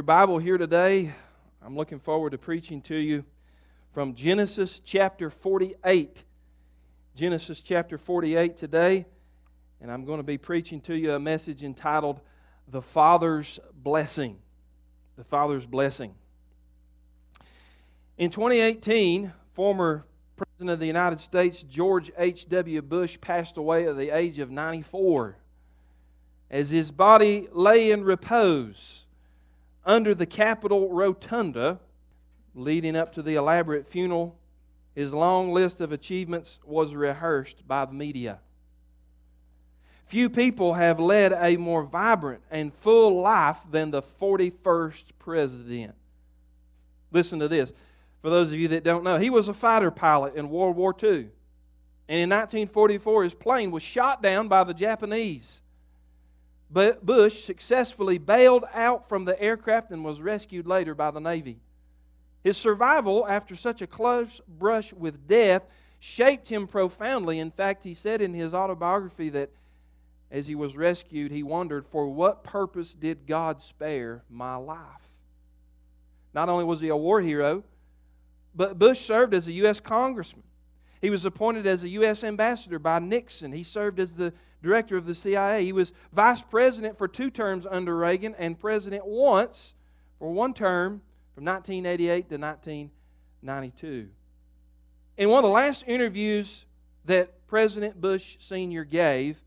Your Bible here today, I'm looking forward to preaching to you from Genesis chapter 48. Genesis chapter 48 today, and I'm going to be preaching to you a message entitled The Father's Blessing. The Father's Blessing. In 2018, former President of the United States George H.W. Bush passed away at the age of 94. As his body lay in repose, under the Capitol Rotunda, leading up to the elaborate funeral, his long list of achievements was rehearsed by the media. Few people have led a more vibrant and full life than the 41st president. Listen to this. For those of you that don't know, he was a fighter pilot in World War II. And in 1944, his plane was shot down by the Japanese. Bush successfully bailed out from the aircraft and was rescued later by the Navy. His survival after such a close brush with death shaped him profoundly. In fact, he said in his autobiography that as he was rescued, he wondered, For what purpose did God spare my life? Not only was he a war hero, but Bush served as a U.S. congressman. He was appointed as a U.S. ambassador by Nixon. He served as the director of the CIA. He was vice president for two terms under Reagan and president once for one term from 1988 to 1992. In one of the last interviews that President Bush Sr. gave,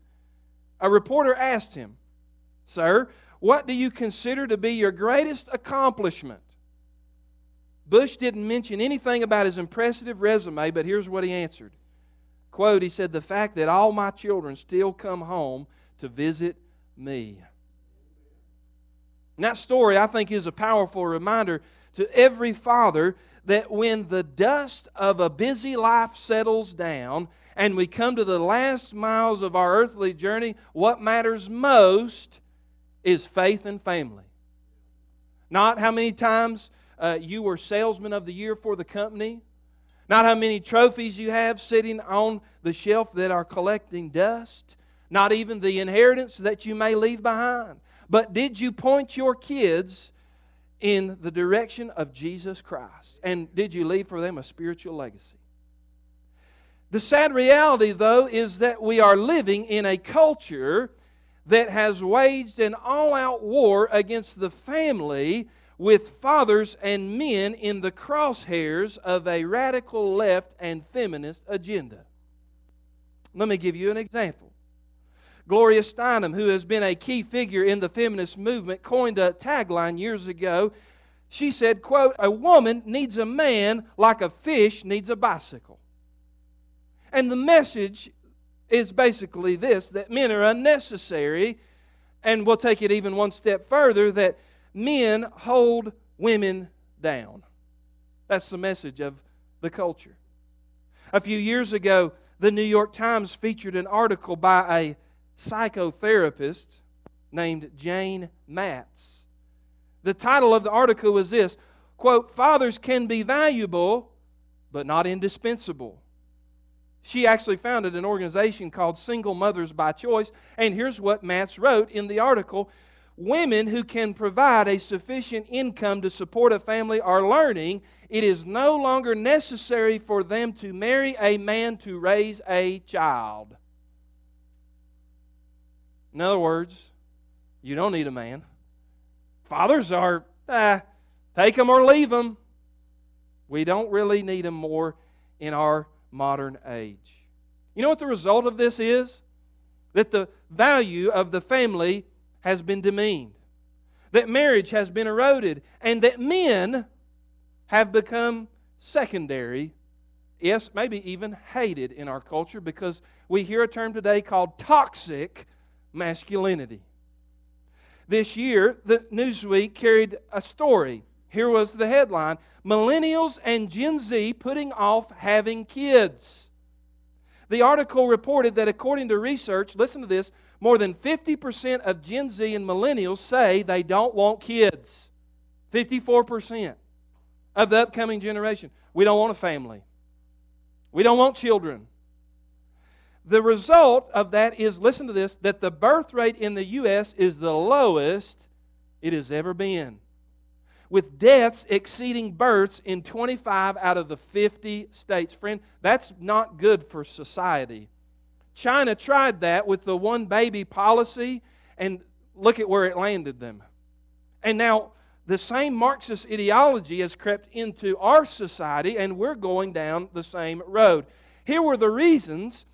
a reporter asked him, Sir, what do you consider to be your greatest accomplishment? Bush didn't mention anything about his impressive resume, but here's what he answered quote, he said, The fact that all my children still come home to visit me. And that story, I think, is a powerful reminder to every father that when the dust of a busy life settles down and we come to the last miles of our earthly journey, what matters most is faith and family. Not how many times uh, you were salesman of the year for the company, not how many trophies you have sitting on the shelf that are collecting dust. Not even the inheritance that you may leave behind. But did you point your kids in the direction of Jesus Christ? And did you leave for them a spiritual legacy? The sad reality, though, is that we are living in a culture that has waged an all out war against the family with fathers and men in the crosshairs of a radical left and feminist agenda. Let me give you an example. Gloria Steinem, who has been a key figure in the feminist movement, coined a tagline years ago. She said, quote, a woman needs a man like a fish needs a bicycle. And the message is basically this that men are unnecessary, and we'll take it even one step further that men hold women down. That's the message of the culture. A few years ago, the New York Times featured an article by a psychotherapist named Jane Mattes. The title of the article was this quote, Fathers can be valuable, but not indispensable. She actually founded an organization called Single Mothers by Choice, and here's what Mattes wrote in the article women who can provide a sufficient income to support a family are learning it is no longer necessary for them to marry a man to raise a child. In other words, you don't need a man. Fathers are, ah, take them or leave them. We don't really need them more in our modern age. You know what the result of this is? That the value of the family has been demeaned, that marriage has been eroded, and that men have become secondary, yes, maybe even hated in our culture because we hear a term today called toxic masculinity. This year, the Newsweek carried a story. Here was the headline Millennials and Gen Z putting off having kids. The article reported that according to research, listen to this, more than 50% of Gen Z and millennials say they don't want kids. 54% of the upcoming generation. We don't want a family. We don't want children. The result of that is, listen to this, that the birth rate in the U.S. is the lowest it has ever been. with deaths exceeding births in 25 out of the 50 states. Friend, that's not good for society. China tried that with the one baby policy, and look at where it landed them. And now, the same Marxist ideology has crept into our society, and we're going down the same road. Here were the reasons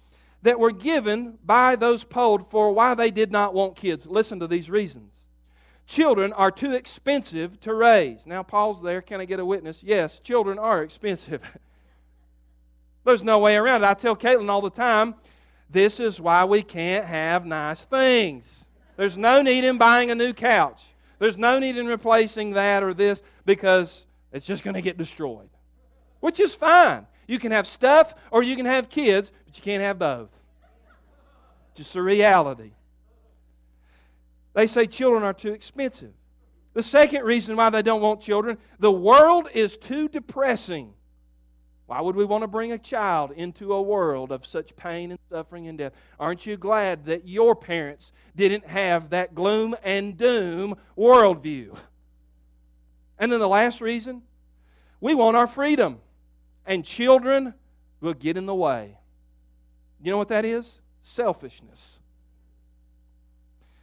that were given by those polled for why they did not want kids. Listen to these reasons. Children are too expensive to raise. Now, Paul's there. Can I get a witness? Yes, children are expensive. There's no way around it. I tell Caitlin all the time this is why we can't have nice things. There's no need in buying a new couch. There's no need in replacing that or this because it's just going to get destroyed. Which is fine. You can have stuff or you can have kids, but you can't have both. Just a reality. They say children are too expensive. The second reason why they don't want children, the world is too depressing. Why would we want to bring a child into a world of such pain and suffering and death? Aren't you glad that your parents didn't have that gloom and doom worldview? And then the last reason, we want our freedom, and children will get in the way. You know what that is? Selfishness.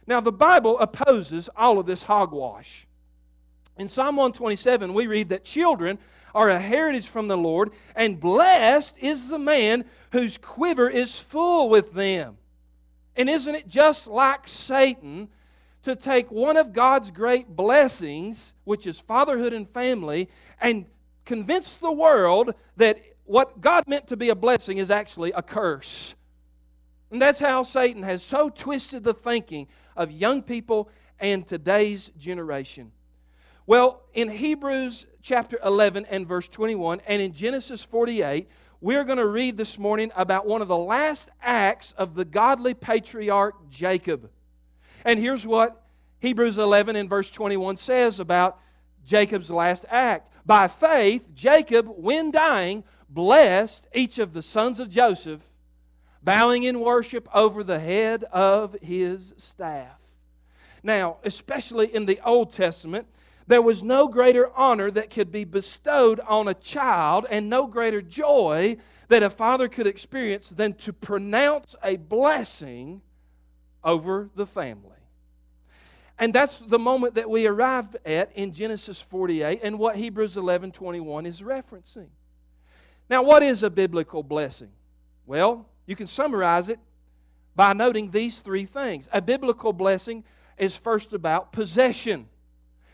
Now, the Bible opposes all of this hogwash. In Psalm 127, we read that children are a heritage from the Lord, and blessed is the man whose quiver is full with them. And isn't it just like Satan to take one of God's great blessings, which is fatherhood and family, and convince the world that what God meant to be a blessing is actually a curse? And that's how Satan has so twisted the thinking of young people and today's generation. Well, in Hebrews chapter 11 and verse 21, and in Genesis 48, we're going to read this morning about one of the last acts of the godly patriarch Jacob. And here's what Hebrews 11 and verse 21 says about Jacob's last act. By faith, Jacob, when dying, blessed each of the sons of Joseph bowing in worship over the head of his staff. Now, especially in the Old Testament, there was no greater honor that could be bestowed on a child and no greater joy that a father could experience than to pronounce a blessing over the family. And that's the moment that we arrive at in Genesis 48 and what Hebrews 11 21 is referencing. Now, what is a biblical blessing? Well, you can summarize it by noting these three things. A biblical blessing is first about possession.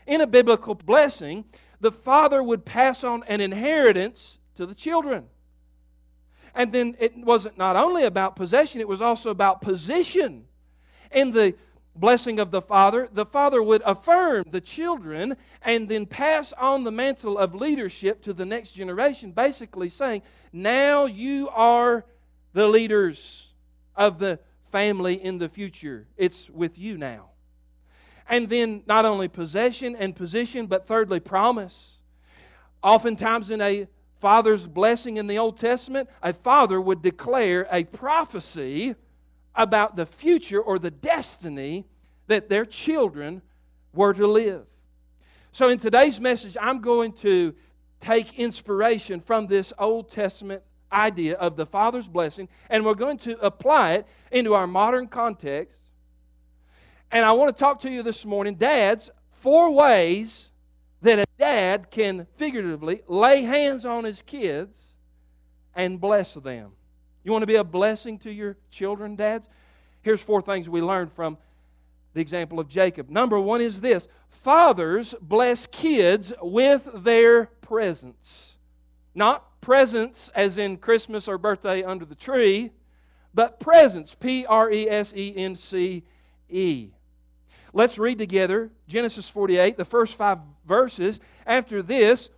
In a biblical blessing, the father would pass on an inheritance to the children. And then it wasn't not only about possession, it was also about position. In the blessing of the father, the father would affirm the children and then pass on the mantle of leadership to the next generation, basically saying, Now you are the leaders of the family in the future. It's with you now. And then not only possession and position, but thirdly, promise. Oftentimes in a father's blessing in the Old Testament, a father would declare a prophecy about the future or the destiny that their children were to live. So in today's message, I'm going to take inspiration from this Old Testament idea of the Father's blessing, and we're going to apply it into our modern context. And I want to talk to you this morning, dads, four ways that a dad can figuratively lay hands on his kids and bless them. You want to be a blessing to your children, dads? Here's four things we learned from the example of Jacob. Number one is this fathers bless kids with their presence. Not presents as in Christmas or birthday under the tree, but presence, P R E S E N C E. Let's read together Genesis 48, the first five verses. After this,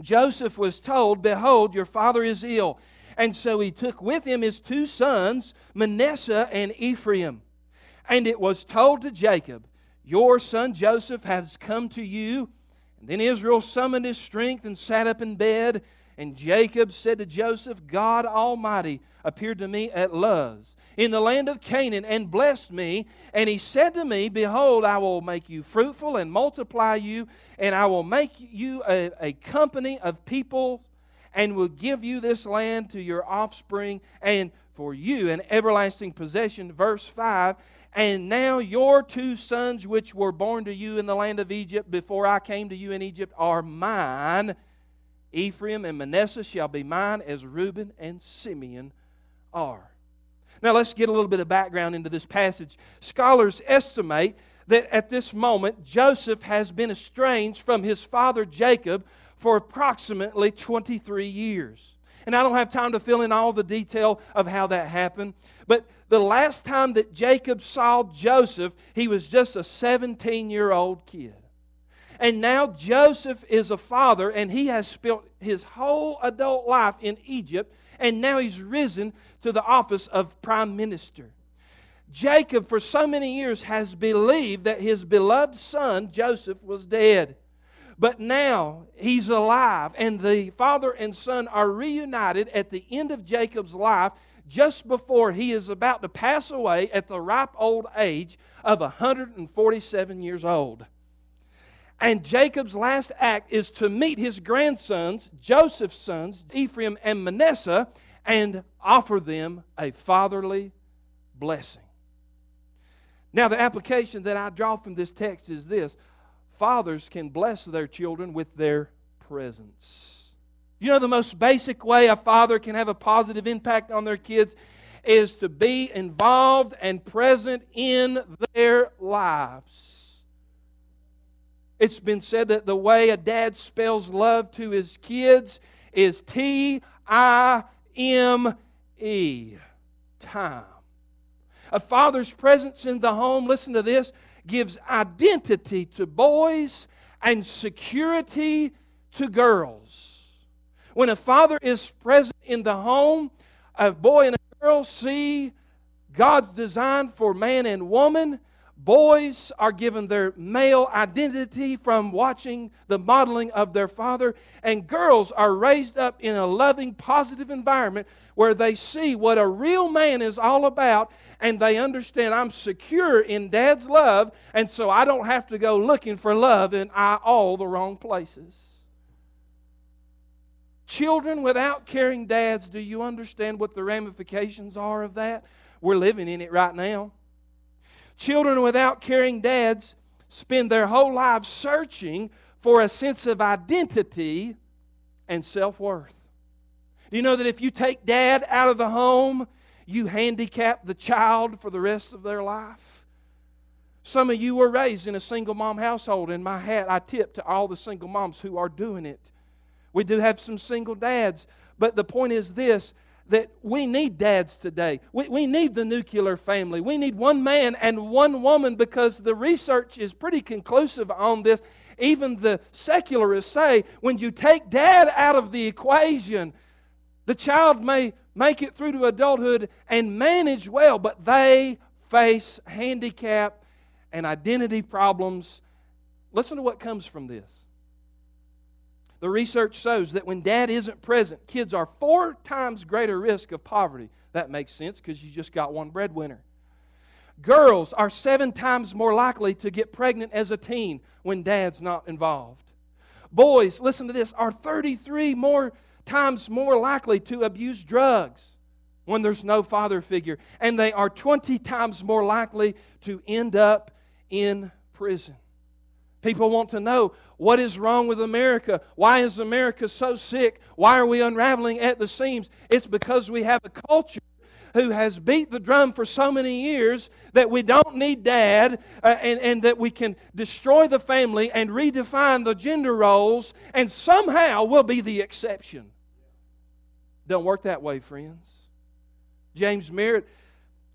Joseph was told, Behold, your father is ill. And so he took with him his two sons, Manasseh and Ephraim. And it was told to Jacob, Your son Joseph has come to you. And then Israel summoned his strength and sat up in bed And Jacob said to Joseph, God Almighty appeared to me at Luz in the land of Canaan and blessed me. And he said to me, Behold, I will make you fruitful and multiply you, and I will make you a, a company of people and will give you this land to your offspring and for you an everlasting possession. Verse 5 And now your two sons, which were born to you in the land of Egypt before I came to you in Egypt, are mine. Ephraim and Manasseh shall be mine, as Reuben and Simeon are. Now, let's get a little bit of background into this passage. Scholars estimate that at this moment, Joseph has been estranged from his father Jacob for approximately 23 years. And I don't have time to fill in all the detail of how that happened. But the last time that Jacob saw Joseph, he was just a 17 year old kid. And now Joseph is a father, and he has spent his whole adult life in Egypt, and now he's risen to the office of prime minister. Jacob, for so many years, has believed that his beloved son, Joseph, was dead. But now he's alive, and the father and son are reunited at the end of Jacob's life, just before he is about to pass away at the ripe old age of 147 years old. And Jacob's last act is to meet his grandsons, Joseph's sons, Ephraim and Manasseh, and offer them a fatherly blessing. Now, the application that I draw from this text is this fathers can bless their children with their presence. You know, the most basic way a father can have a positive impact on their kids is to be involved and present in their lives. It's been said that the way a dad spells love to his kids is T I M E. Time. A father's presence in the home, listen to this, gives identity to boys and security to girls. When a father is present in the home, a boy and a girl see God's design for man and woman. Boys are given their male identity from watching the modeling of their father, and girls are raised up in a loving, positive environment where they see what a real man is all about and they understand I'm secure in dad's love, and so I don't have to go looking for love in all the wrong places. Children without caring dads, do you understand what the ramifications are of that? We're living in it right now. Children without caring dads spend their whole lives searching for a sense of identity and self worth. Do you know that if you take dad out of the home, you handicap the child for the rest of their life? Some of you were raised in a single mom household, and my hat I tip to all the single moms who are doing it. We do have some single dads, but the point is this that we need dads today. We, we need the nuclear family. We need one man and one woman because the research is pretty conclusive on this. Even the secularists say when you take dad out of the equation, the child may make it through to adulthood and manage well, but they face handicap and identity problems. Listen to what comes from this. The research shows that when dad isn't present, kids are four times greater risk of poverty. That makes sense because you just got one breadwinner. Girls are seven times more likely to get pregnant as a teen when dad's not involved. Boys, listen to this, are 33 more times more likely to abuse drugs when there's no father figure. And they are 20 times more likely to end up in prison. People want to know what is wrong with America? Why is America so sick? Why are we unraveling at the seams? It's because we have a culture who has beat the drum for so many years that we don't need dad uh, and, and that we can destroy the family and redefine the gender roles and somehow we'll be the exception. Don't work that way, friends. James Merritt,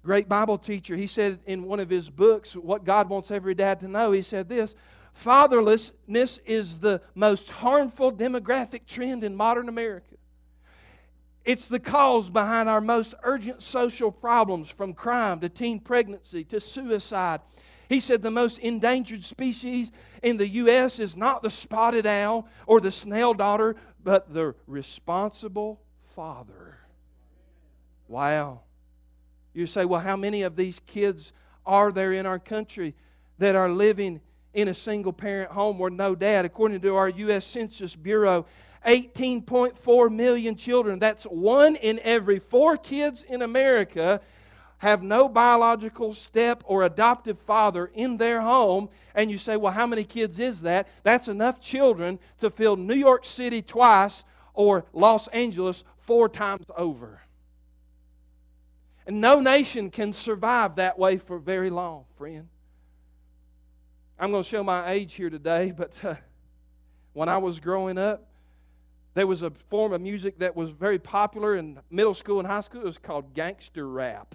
great Bible teacher, he said in one of his books, What God Wants Every Dad to Know, he said this Fatherlessness is the most harmful demographic trend in modern America. It's the cause behind our most urgent social problems from crime to teen pregnancy to suicide. He said the most endangered species in the U.S. is not the spotted owl or the snail darter, but the responsible father. Wow. You say, well, how many of these kids are there in our country that are living in a single parent home where no dad? According to our U.S. Census Bureau, 18.4 million children, that's one in every four kids in America, have no biological step or adoptive father in their home. And you say, well, how many kids is that? That's enough children to fill New York City twice or Los Angeles four times over. And no nation can survive that way for very long, friend. I'm going to show my age here today, but uh, when I was growing up, there was a form of music that was very popular in middle school and high school. It was called gangster rap.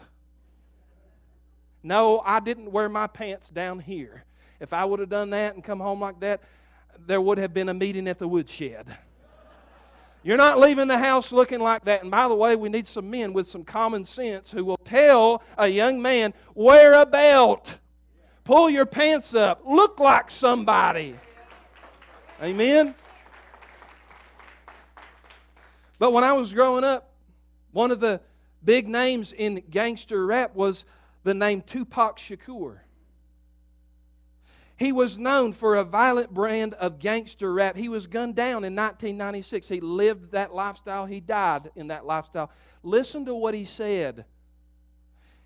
No, I didn't wear my pants down here. If I would have done that and come home like that, there would have been a meeting at the woodshed. You're not leaving the house looking like that. And by the way, we need some men with some common sense who will tell a young man, wear a belt, pull your pants up, look like somebody. Amen? But when I was growing up, one of the big names in gangster rap was the name Tupac Shakur. He was known for a violent brand of gangster rap. He was gunned down in 1996. He lived that lifestyle, he died in that lifestyle. Listen to what he said.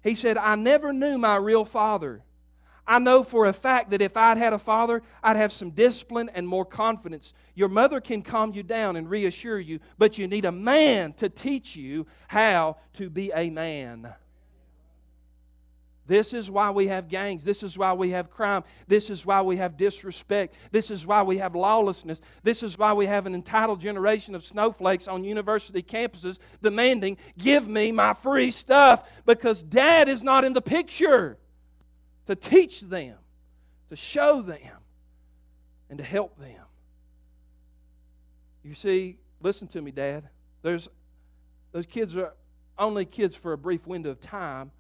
He said, I never knew my real father. I know for a fact that if I'd had a father, I'd have some discipline and more confidence. Your mother can calm you down and reassure you, but you need a man to teach you how to be a man. This is why we have gangs. This is why we have crime. This is why we have disrespect. This is why we have lawlessness. This is why we have an entitled generation of snowflakes on university campuses demanding, Give me my free stuff, because dad is not in the picture to teach them, to show them, and to help them. You see, listen to me, Dad. There's those kids are only kids for a brief window of time,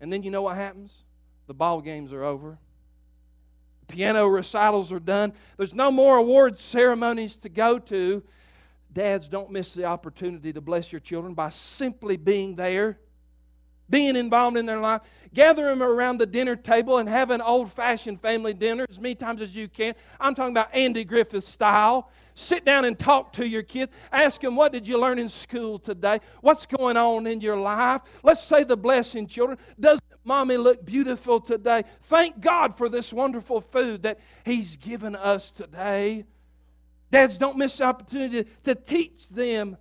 and then you know what happens? The ball games are over. Piano recitals are done. There's no more award ceremonies to go to. Dads, don't miss the opportunity to bless your children by simply being there being involved in their life. Gather them around the dinner table and have an old fashioned family dinner as many times as you can. I'm talking about Andy Griffith style. Sit down and talk to your kids. Ask them, What did you learn in school today? What's going on in your life? Let's say the blessing, children. Does mommy look beautiful today? Thank God for this wonderful food that He's given us today. Dads, don't miss the opportunity to teach them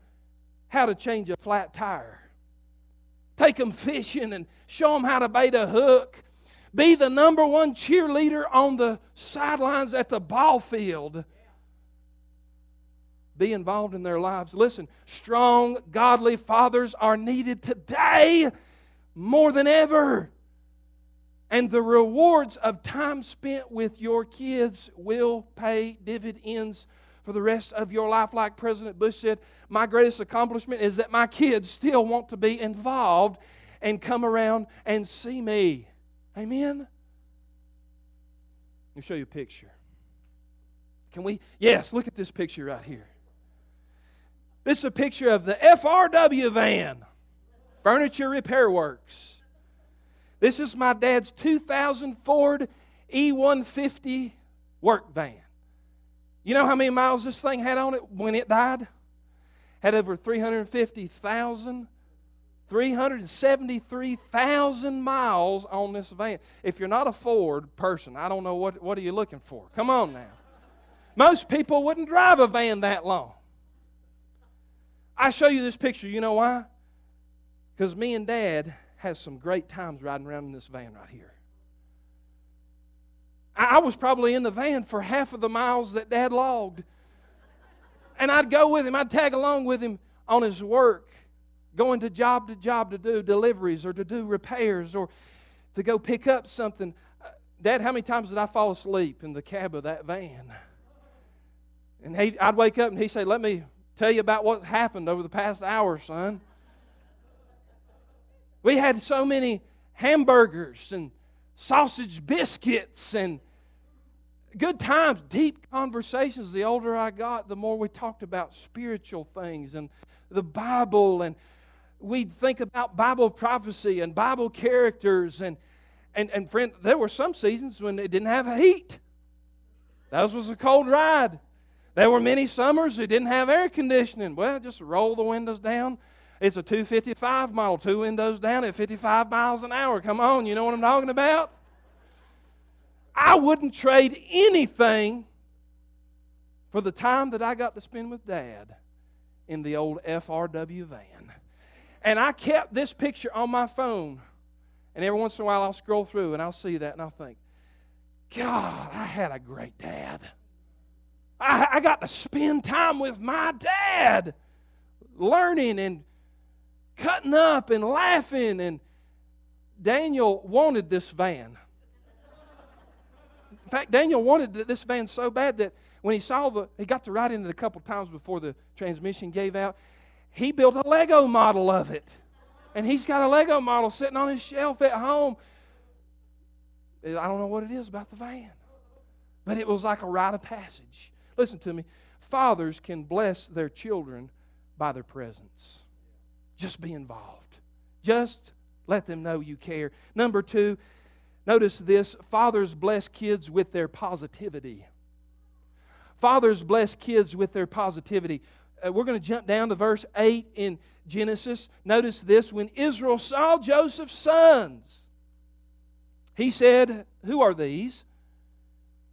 how to change a flat tire Take them fishing and show them how to bait a hook. Be the number one cheerleader on the sidelines at the ball field. Be involved in their lives. Listen, strong, godly fathers are needed today more than ever. And the rewards of time spent with your kids will pay dividends for the rest of your life. Like President Bush said, my greatest accomplishment is that my kids still want to be involved and come around and see me. Amen? Let me show you a picture. Can we? Yes, look at this picture right here. This is a picture of the FRW van, Furniture Repair Works. This is my dad's 2000 Ford E150 work van. You know how many miles this thing had on it when it died? Had over 350,000, 373,000 miles on this van. If you're not a Ford person, I don't know what, what are you looking for? Come on now. Most people wouldn't drive a van that long. I show you this picture, you know why? Because me and Dad had some great times riding around in this van right here. I was probably in the van for half of the miles that Dad logged. And I'd go with him, I'd tag along with him on his work, going to job to job to do deliveries or to do repairs or to go pick up something. Uh, Dad, how many times did I fall asleep in the cab of that van? And he, I'd wake up and he'd say, Let me tell you about what happened over the past hour, son. We had so many hamburgers and sausage biscuits and good times, deep conversations. The older I got, the more we talked about spiritual things and the Bible, and we'd think about Bible prophecy and Bible characters. And, and, and friend, there were some seasons when it didn't have heat. That was a cold ride. There were many summers that didn't have air conditioning. Well, just roll the windows down. It's a 255 model, two windows down at 55 miles an hour. Come on, you know what I'm talking about? I wouldn't trade anything for the time that I got to spend with Dad in the old FRW van. And I kept this picture on my phone. And every once in a while I'll scroll through and I'll see that and I'll think, God, I had a great dad. I, I got to spend time with my dad, learning and cutting up and laughing. And Daniel wanted this van. In fact, Daniel wanted this van so bad that when he saw the, he got to ride in it a couple times before the transmission gave out. He built a Lego model of it. And he's got a Lego model sitting on his shelf at home. I don't know what it is about the van, but it was like a rite of passage. Listen to me. Fathers can bless their children by their presence. Just be involved. Just let them know you care. Number two, notice this fathers bless kids with their positivity. Fathers bless kids with their positivity. Uh, we're going to jump down to verse 8 in Genesis. Notice this when Israel saw Joseph's sons, he said, Who are these?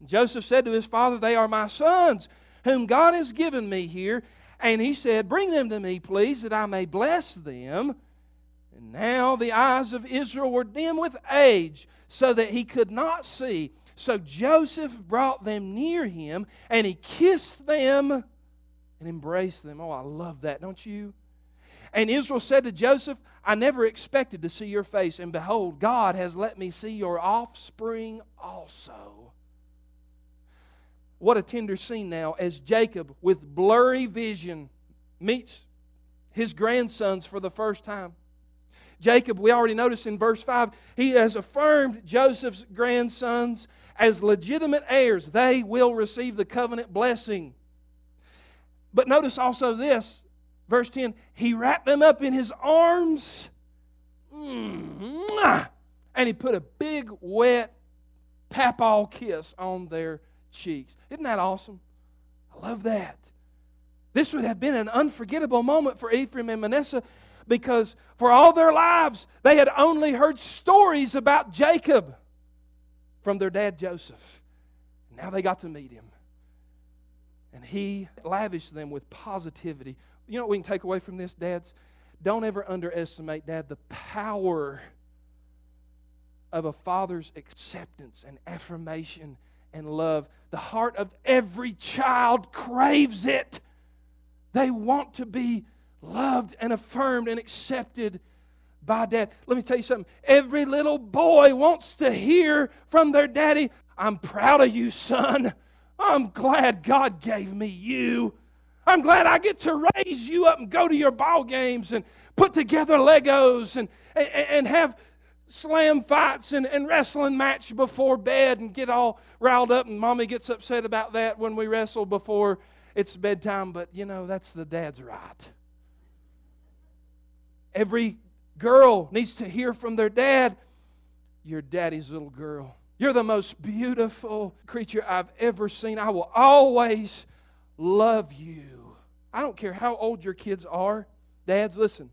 Joseph said to his father, They are my sons, whom God has given me here. And he said, Bring them to me, please, that I may bless them. And now the eyes of Israel were dim with age, so that he could not see. So Joseph brought them near him, and he kissed them and embraced them. Oh, I love that, don't you? And Israel said to Joseph, I never expected to see your face, and behold, God has let me see your offspring also. What a tender scene now as Jacob, with blurry vision, meets his grandsons for the first time. Jacob, we already noticed in verse 5, he has affirmed Joseph's grandsons as legitimate heirs. They will receive the covenant blessing. But notice also this, verse 10 he wrapped them up in his arms mm-hmm. and he put a big, wet, papal kiss on their cheeks. Isn't that awesome? I love that. This would have been an unforgettable moment for Ephraim and Manasseh because for all their lives they had only heard stories about Jacob from their dad Joseph. Now they got to meet him. And he lavished them with positivity. You know what we can take away from this, dads? Don't ever underestimate, dad, the power of a father's acceptance and affirmation and love. The heart of every child craves it. They want to be loved and affirmed and accepted by dad. Let me tell you something. Every little boy wants to hear from their daddy, I'm proud of you, son. I'm glad God gave me you. I'm glad I get to raise you up and go to your ball games and put together Legos and, and, and have slam fights and, and wrestling match before bed and get all riled up. And mommy gets upset about that when we wrestle before it's bedtime. But you know that's the dad's right. Every girl needs to hear from their dad you're daddy's little girl. You're the most beautiful creature i've ever seen. I will always love you. I don't care how old your kids are. Dads listen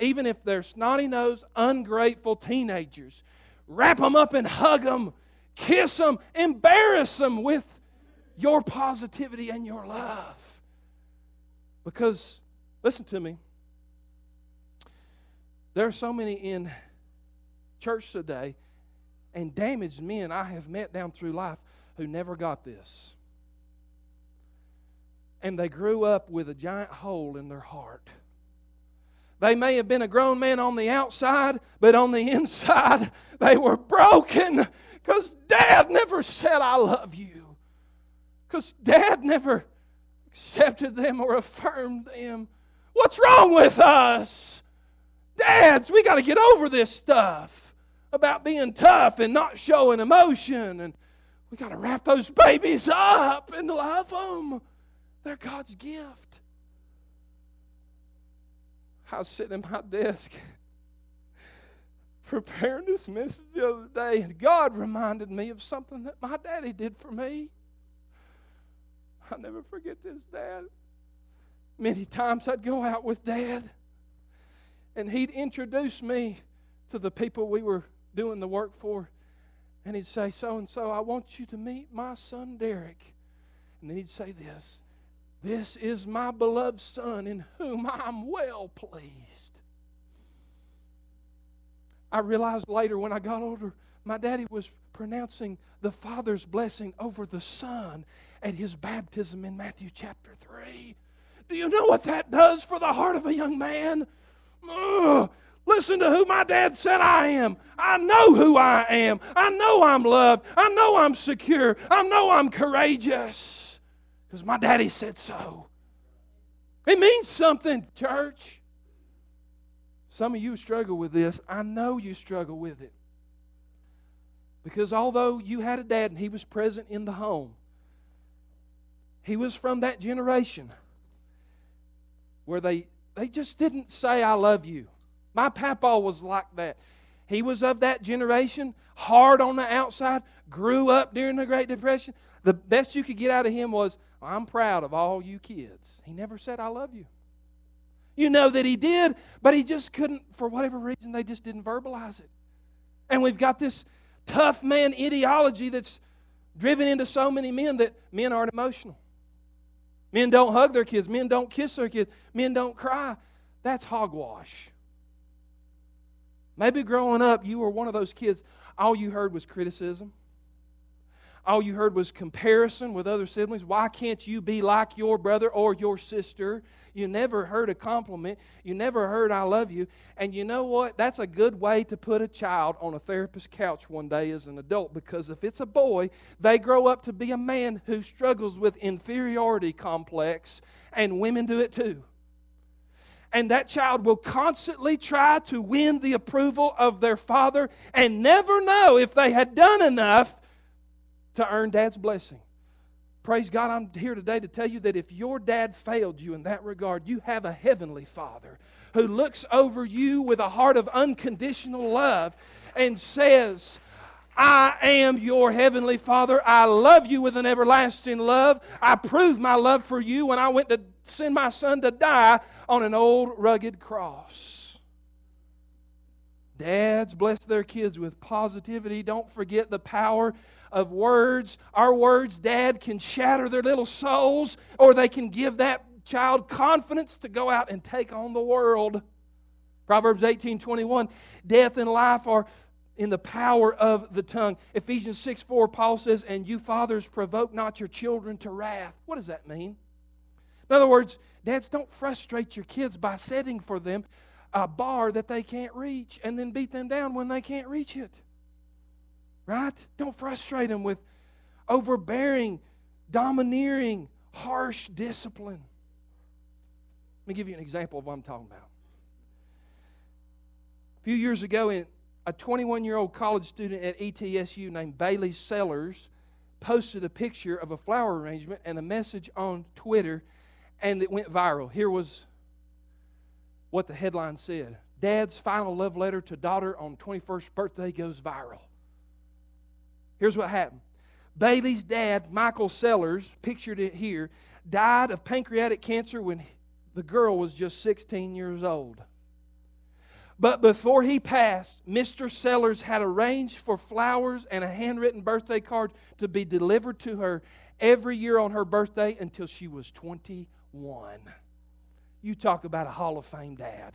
even if they're snotty nosed, ungrateful teenagers. Wrap them up and hug them, kiss them, embarrass them with your positivity and your love. Because, listen to me, there are so many in church today and damaged men I have met down through life who never got this. And they grew up with a giant hole in their heart they may have been a grown man on the outside, but on the inside, they were broken because dad never said, I love you. Because dad never accepted them or affirmed them. What's wrong with us? Dads, we got to get over this stuff about being tough and not showing emotion. And We got to wrap those babies up and love them. They're God's gift. I was sitting at my desk preparing this message the other day, and God reminded me of something that my daddy did for me. I'll never forget this, Dad. Many times I'd go out with Dad, and he'd introduce me to the people we were doing the work for. And he'd say, So and so, I want you to meet my son Derrick. And then he'd say this This is my beloved son in whom I'm well pleased. I realized later when I got older, my daddy was pronouncing the Father's blessing over the Son at his baptism in Matthew chapter 3. Do you know what that does for the heart of a young man? Ugh. Listen to who my dad said I am. I know who I am. I know I'm loved. I know I'm secure. I know I'm courageous because my daddy said so. It means something, church. Some of you struggle with this. I know you struggle with it. Because although you had a dad and he was present in the home, he was from that generation where they, they just didn't say, I love you. My papa was like that. He was of that generation, hard on the outside, grew up during the Great Depression. The best you could get out of him was, I'm proud of all you kids. He never said, I love you. You know that he did, but he just couldn't, for whatever reason, they just didn't verbalize it. And we've got this tough man ideology that's driven into so many men that men aren't emotional. Men don't hug their kids, men don't kiss their kids, men don't cry. That's hogwash. Maybe growing up, you were one of those kids, all you heard was criticism. All you heard was comparison with other siblings. Why can't you be like your brother or your sister? You never heard a compliment. You never heard, I love you. And you know what? That's a good way to put a child on a therapist's couch one day as an adult because if it's a boy, they grow up to be a man who struggles with inferiority complex, and women do it too and that child will constantly try to win the approval of their father and never know if they had done enough to earn dad's blessing. Praise God, I'm here today to tell you that if your dad failed you in that regard, you have a heavenly father who looks over you with a heart of unconditional love and says, I am your heavenly Father. I love you with an everlasting love. I proved my love for you when I went to send my son to die on an old rugged cross. Dads bless their kids with positivity. Don't forget the power of words. Our words, Dad, can shatter their little souls, or they can give that child confidence to go out and take on the world. Proverbs 18 21 Death and life are in the power of the tongue. Ephesians 6 4, Paul says, And you fathers provoke not your children to wrath. What does that mean? In other words, dads, don't frustrate your kids by setting for them a bar that they can't reach and then beat them down when they can't reach it. Right? Don't frustrate them with overbearing, domineering, harsh discipline. Let me give you an example of what I'm talking about. A few years ago a 21 year old college student at ETSU named Bailey Sellers posted a picture of a flower arrangement and a message on Twitter, and it went viral. Here was what the headline said Dad's final love letter to daughter on 21st birthday goes viral. Here's what happened Bailey's dad, Michael Sellers, pictured it here, died of pancreatic cancer when the girl was just 16 years old. But before he passed, Mr. Sellers had arranged for flowers and a handwritten birthday card to be delivered to her every year on her birthday until she was 21. You talk about a Hall of Fame dad.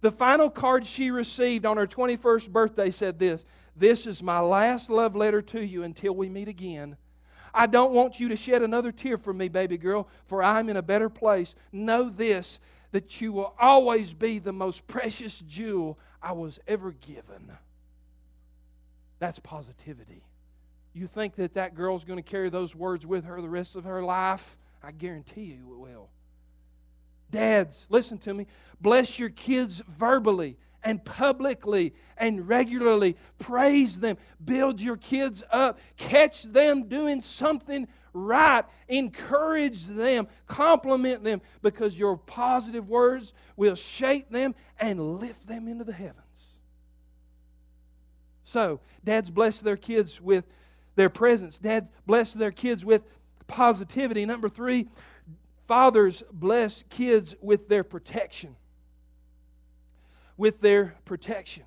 The final card she received on her 21st birthday said this This is my last love letter to you until we meet again. I don't want you to shed another tear for me, baby girl, for I'm in a better place. Know this that you will always be the most precious jewel I was ever given. That's positivity. You think that that girl's going to carry those words with her the rest of her life? I guarantee you it will. Dads, listen to me. Bless your kids verbally and publicly and regularly praise them, build your kids up, catch them doing something right, encourage them, compliment them, because your positive words will shape them and lift them into the heavens. So, dads bless their kids with their presence. Dads bless their kids with positivity. Number three, fathers bless kids with their protection. With their protection.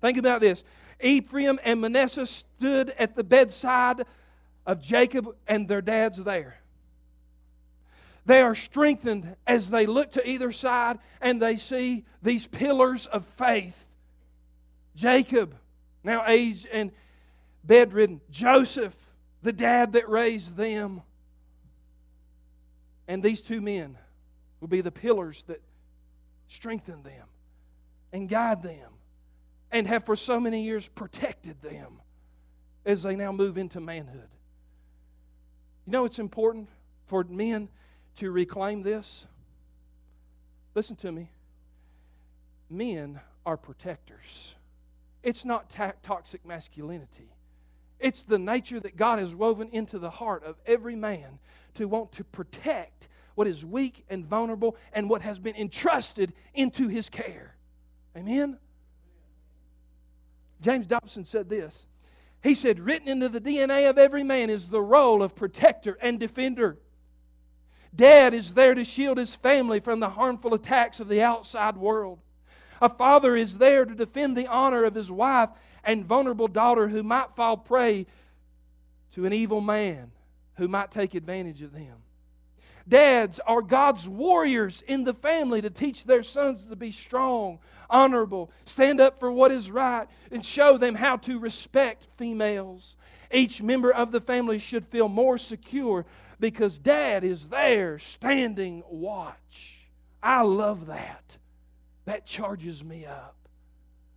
Think about this. Ephraim and Manasseh stood at the bedside of Jacob and their dad's there. They are strengthened as they look to either side and they see these pillars of faith. Jacob, now aged and bedridden. Joseph, the dad that raised them. And these two men will be the pillars that strengthen them and guide them and have for so many years protected them as they now move into manhood. You know it's important for men to reclaim this? Listen to me. Men are protectors. It's not ta- toxic masculinity. It's the nature that God has woven into the heart of every man to want to protect what is weak and vulnerable and what has been entrusted into his care. Amen? James Dobson said this he said, written into the DNA of every man is the role of protector and defender. Dad is there to shield his family from the harmful attacks of the outside world. A father is there to defend the honor of his wife and vulnerable daughter who might fall prey to an evil man who might take advantage of them. Dads are God's warriors in the family to teach their sons to be strong, honorable, stand up for what is right, and show them how to respect females. Each member of the family should feel more secure because dad is there standing watch. I love that. That charges me up.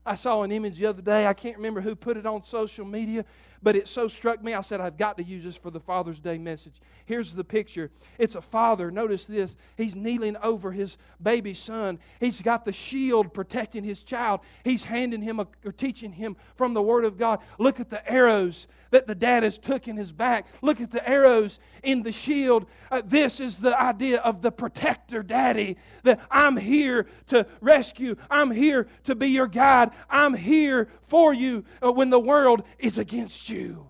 I saw an image the other day. I can't remember who put it on social media, but it so struck me. I said, I've got to use this for the Father's Day message. Here's the picture it's a father. Notice this. He's kneeling over his baby son. He's got the shield protecting his child. He's handing him a, or teaching him from the Word of God. Look at the arrows that the dad has took in his back. Look at the arrows in the shield. Uh, this is the idea of the protector daddy that I'm here to rescue, I'm here to be your guide. I'm here for you uh, when the world is against you.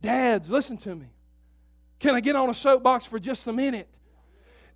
Dads, listen to me. Can I get on a soapbox for just a minute?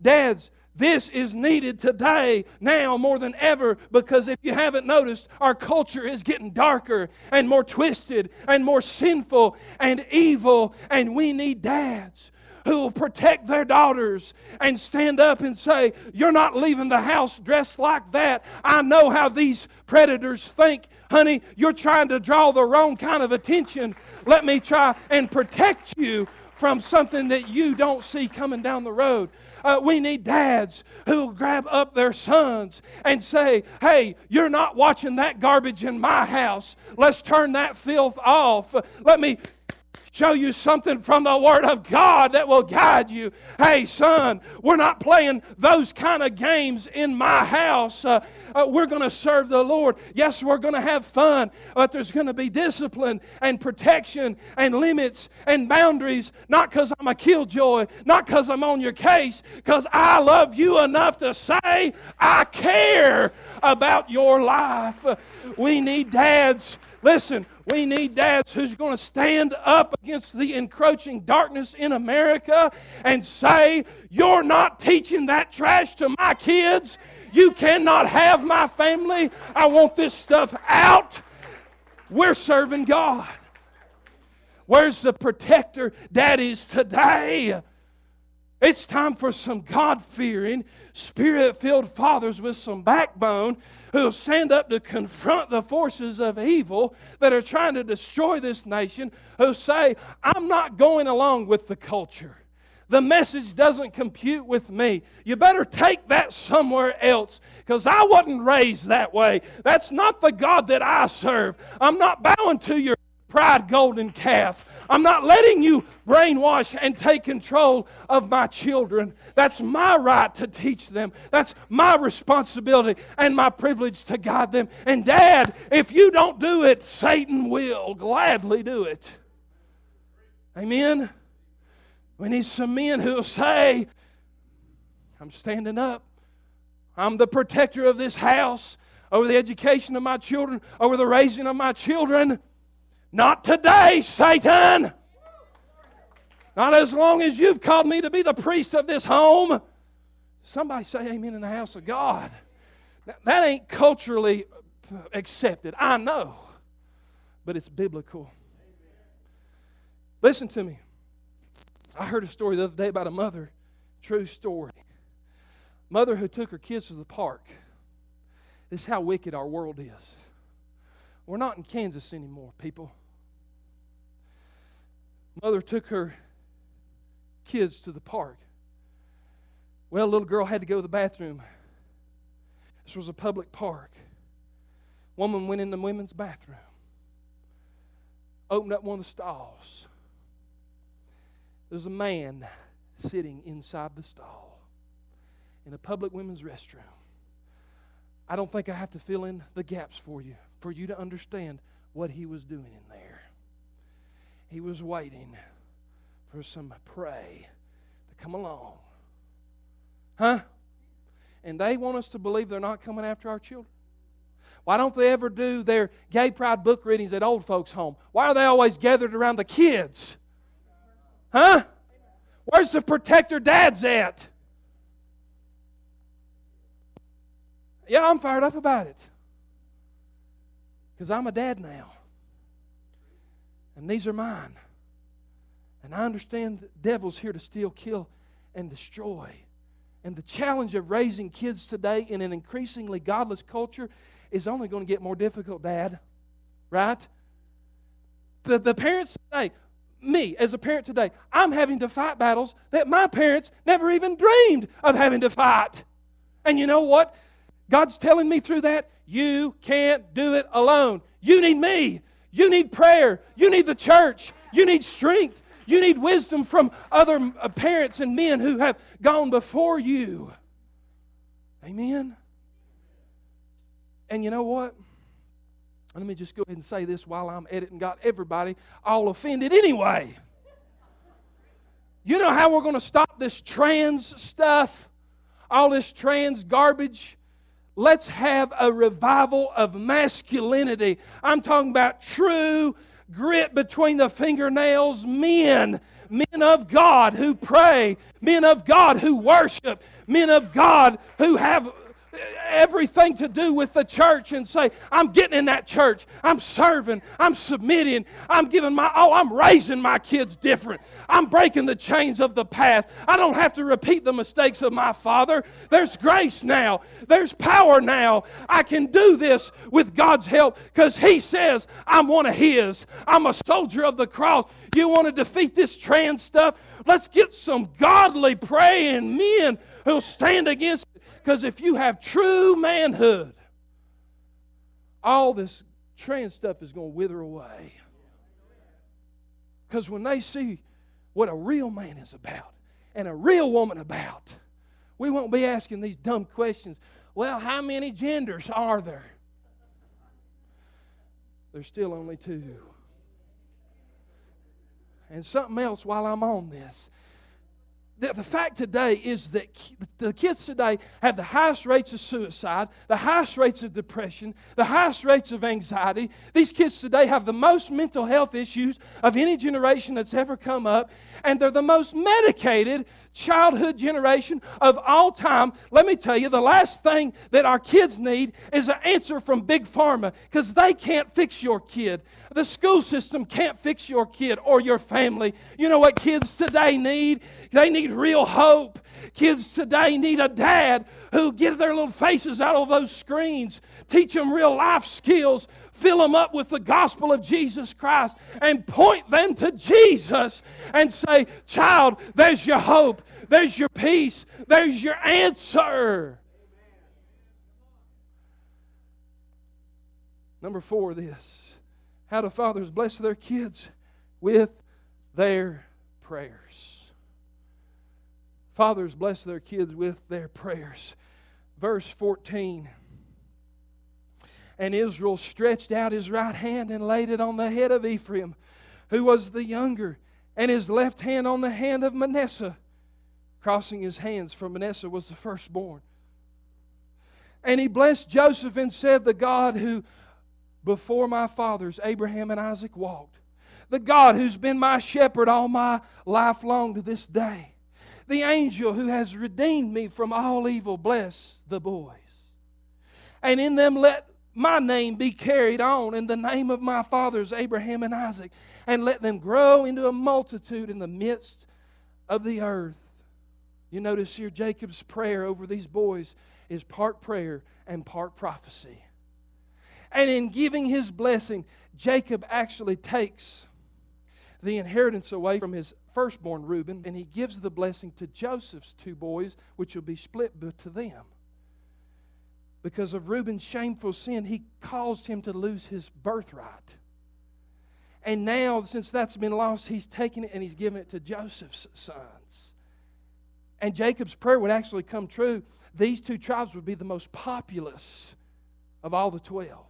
Dads, this is needed today, now more than ever, because if you haven't noticed, our culture is getting darker and more twisted and more sinful and evil, and we need dads who will protect their daughters and stand up and say, You're not leaving the house dressed like that. I know how these predators think. Honey, you're trying to draw the wrong kind of attention. Let me try and protect you from something that you don't see coming down the road. Uh, we need dads who will grab up their sons and say, Hey, you're not watching that garbage in my house. Let's turn that filth off. Let me show you something from the Word of God that will guide you. Hey, son, we're not playing those kind of games in my house. Uh, uh, we're going to serve the Lord. Yes, we're going to have fun, but there's going to be discipline and protection and limits and boundaries, not because I'm a killjoy, not because I'm on your case, because I love you enough to say, I care about your life. We need dads. Listen, we need dads who's going to stand up against the encroaching darkness in America and say, You're not teaching that trash to my kids. You cannot have my family. I want this stuff out. We're serving God. Where's the protector that is today? It's time for some God fearing, spirit filled fathers with some backbone who'll stand up to confront the forces of evil that are trying to destroy this nation, who say, I'm not going along with the culture. The message doesn't compute with me. You better take that somewhere else because I wasn't raised that way. That's not the God that I serve. I'm not bowing to your pride golden calf. I'm not letting you brainwash and take control of my children. That's my right to teach them. That's my responsibility and my privilege to guide them. And, Dad, if you don't do it, Satan will gladly do it. Amen? We need some men who will say, I'm standing up. I'm the protector of this house, over the education of my children, over the raising of my children. Not today, Satan. Not as long as you've called me to be the priest of this home. Somebody say amen in the house of God. That ain't culturally accepted. I know. But it's biblical. Listen to me. I heard a story the other day about a mother, true story. Mother who took her kids to the park. This is how wicked our world is. We're not in Kansas anymore, people. Mother took her kids to the park. Well, little girl had to go to the bathroom. This was a public park. Woman went in the women's bathroom, opened up one of the stalls. There's a man sitting inside the stall in a public women's restroom. I don't think I have to fill in the gaps for you, for you to understand what he was doing in there. He was waiting for some prey to come along. Huh? And they want us to believe they're not coming after our children. Why don't they ever do their gay pride book readings at old folks' home? Why are they always gathered around the kids? Huh? Where's the protector dads at? Yeah, I'm fired up about it. Because I'm a dad now. And these are mine. And I understand the devil's here to steal, kill, and destroy. And the challenge of raising kids today in an increasingly godless culture is only going to get more difficult, Dad. Right? The, the parents today, me as a parent today, I'm having to fight battles that my parents never even dreamed of having to fight. And you know what? God's telling me through that, you can't do it alone. You need me. You need prayer. You need the church. You need strength. You need wisdom from other uh, parents and men who have gone before you. Amen. And you know what? Let me just go ahead and say this while I'm and got everybody all offended anyway. You know how we're going to stop this trans stuff? All this trans garbage? Let's have a revival of masculinity. I'm talking about true grit between the fingernails men men of God who pray, men of God who worship, men of God who have everything to do with the church and say, I'm getting in that church. I'm serving. I'm submitting. I'm giving my, oh, I'm raising my kids different. I'm breaking the chains of the past. I don't have to repeat the mistakes of my father. There's grace now, there's power now. I can do this with God's help because He says, I'm one of His. I'm a soldier of the cross. You want to defeat this trans stuff? Let's get some godly praying men who'll stand against because if you have true manhood, all this trans stuff is going to wither away. Because when they see what a real man is about and a real woman about, we won't be asking these dumb questions. Well, how many genders are there? There's still only two. And something else while I'm on this the, the fact today is that the kids today have the highest rates of suicide, the highest rates of depression, the highest rates of anxiety. These kids today have the most mental health issues of any generation that's ever come up, and they're the most medicated childhood generation of all time. Let me tell you, the last thing that our kids need is an answer from Big Pharma because they can't fix your kid. The school system can't fix your kid or your family. You know what kids today need? They need real hope. Kids today need a dad who get their little faces out of those screens, teach them real life skills, fill them up with the gospel of Jesus Christ, and point them to Jesus and say, Child, there's your hope, there's your peace, there's your answer. Number four, this How do fathers bless their kids? With their prayers. Fathers bless their kids with their prayers. Verse 14. And Israel stretched out his right hand and laid it on the head of Ephraim, who was the younger, and his left hand on the hand of Manasseh, crossing his hands, for Manasseh was the firstborn. And he blessed Joseph and said, The God who before my fathers, Abraham and Isaac, walked, the God who's been my shepherd all my life long to this day, the angel who has redeemed me from all evil, bless the boys. And in them let my name be carried on in the name of my fathers, Abraham and Isaac, and let them grow into a multitude in the midst of the earth. You notice here Jacob's prayer over these boys is part prayer and part prophecy. And in giving his blessing, Jacob actually takes the inheritance away from his firstborn Reuben, and he gives the blessing to Joseph's two boys, which will be split to them. Because of Reuben's shameful sin, he caused him to lose his birthright. And now, since that's been lost, he's taken it and he's given it to Joseph's sons. And Jacob's prayer would actually come true. These two tribes would be the most populous of all the 12.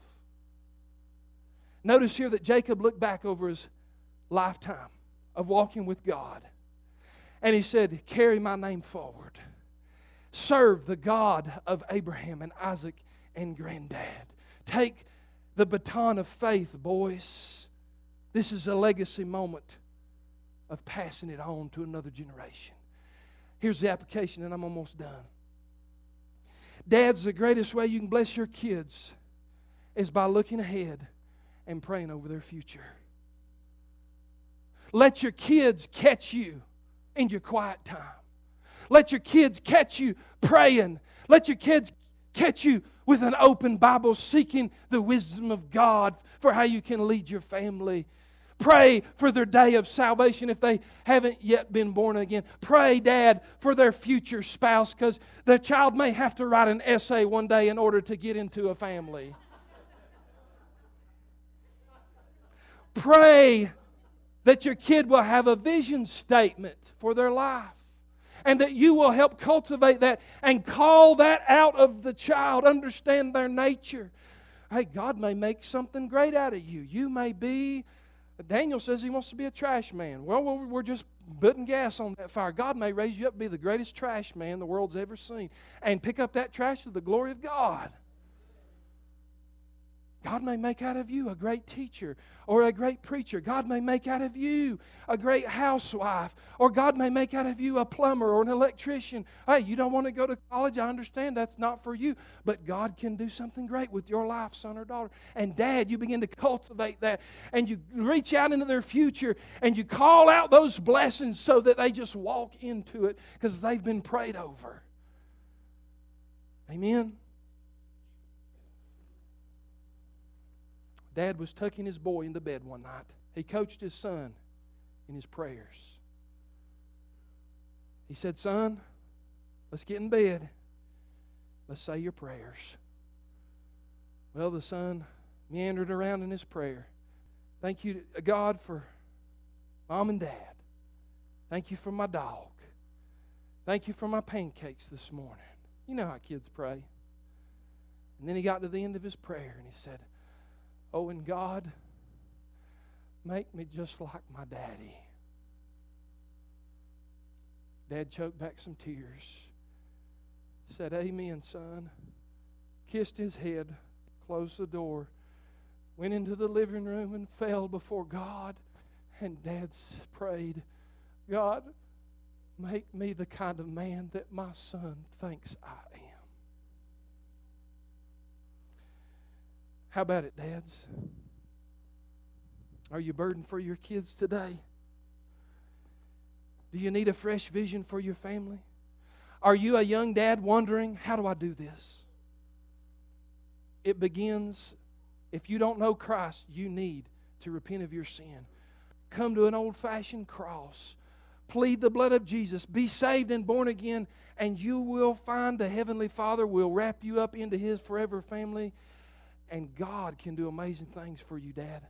Notice here that Jacob looked back over his lifetime of walking with God. And he said, Carry my name forward. Serve the God of Abraham and Isaac and granddad. Take the baton of faith, boys. This is a legacy moment of passing it on to another generation. Here's the application, and I'm almost done. Dad's the greatest way you can bless your kids is by looking ahead and praying over their future. Let your kids catch you in your quiet time. Let your kids catch you praying. Let your kids catch you with an open Bible, seeking the wisdom of God for how you can lead your family. Pray for their day of salvation if they haven't yet been born again. Pray, Dad, for their future spouse because the child may have to write an essay one day in order to get into a family. Pray that your kid will have a vision statement for their life and that you will help cultivate that and call that out of the child, understand their nature. Hey, God may make something great out of you. You may be, Daniel says he wants to be a trash man. Well, we're just putting gas on that fire. God may raise you up to be the greatest trash man the world's ever seen and pick up that trash to the glory of God. God may make out of you a great teacher or a great preacher. God may make out of you a great housewife. Or God may make out of you a plumber or an electrician. Hey, you don't want to go to college. I understand that's not for you. But God can do something great with your life, son or daughter. And dad, you begin to cultivate that. And you reach out into their future and you call out those blessings so that they just walk into it because they've been prayed over. Amen. Dad was tucking his boy into bed one night. He coached his son in his prayers. He said, Son, let's get in bed. Let's say your prayers. Well, the son meandered around in his prayer. Thank you, God, for mom and dad. Thank you for my dog. Thank you for my pancakes this morning. You know how kids pray. And then he got to the end of his prayer and he said, Oh, and God, make me just like my daddy. Dad choked back some tears, said, Amen, son. Kissed his head, closed the door, went into the living room and fell before God. And Dad prayed, God, make me the kind of man that my son thinks I am. How about it, dads? Are you burdened for your kids today? Do you need a fresh vision for your family? Are you a young dad wondering, how do I do this? It begins, if you don't know Christ, you need to repent of your sin. Come to an old fashioned cross. Plead the blood of Jesus. Be saved and born again, and you will find the Heavenly Father will wrap you up into His forever family and God can do amazing things for you, Dad.